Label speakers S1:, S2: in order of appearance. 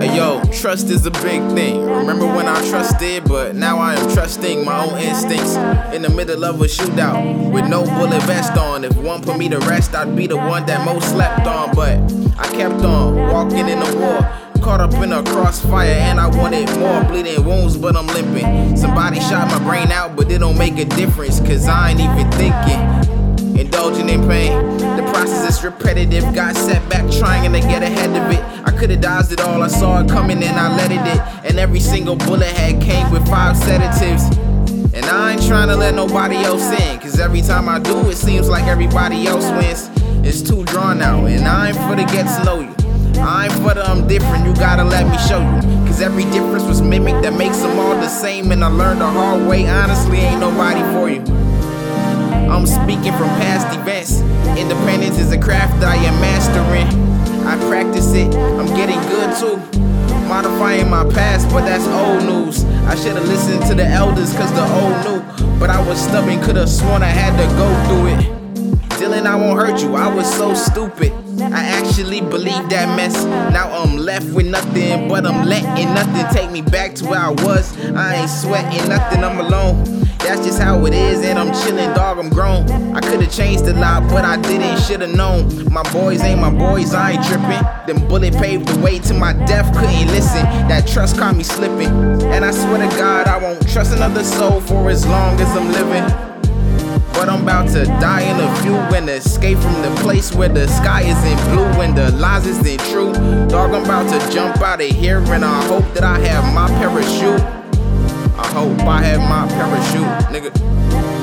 S1: Hey yo, trust is a big thing. Remember when I trusted, but now I am trusting my own instincts. In the middle of a shootout with no bullet vest on. If one put me to rest, I'd be the one that most slept on. But I kept on walking in the war. Caught up in a crossfire and I wanted more bleeding wounds, but I'm limping. Somebody shot my brain out, but it don't make a difference, cause I ain't even thinking. Indulging in pain. The process is repetitive. Got set back trying to get ahead of it. I could've dodged it all. I saw it coming and I let it. And every single bullet had came with five sedatives. And I ain't trying to let nobody else in. Cause every time I do, it seems like everybody else wins. It's too drawn out. And I ain't for to get to know you. I ain't for the I'm different, you gotta let me show you. Cause every difference was mimicked that makes them all the same. And I learned the hard way, honestly, ain't nobody for you. I'm speaking from past events. Independence is a craft that I am mastering. I practice it, I'm getting good too. Modifying my past, but that's old news. I should've listened to the elders, cause the old knew. But I was stubborn, could've sworn I had to go through it. Dylan, I won't hurt you, I was so stupid. I actually believed that mess. Now I'm left with nothing, but I'm letting nothing take me back to where I was. I ain't sweating nothing, I'm alone. That's just how it is, and I'm chillin', dog, I'm grown. I could've changed a lot, but I didn't, should've known. My boys ain't my boys, I ain't trippin'. Them bullet paved the way to my death, couldn't listen. That trust caught me slipping. And I swear to God, I won't trust another soul for as long as I'm living. But I'm about to die in a few and escape from the place where the sky isn't blue and the lies isn't true. Dog, I'm about to jump out of here and I hope that I have my parachute. I hope I have my parachute, nigga.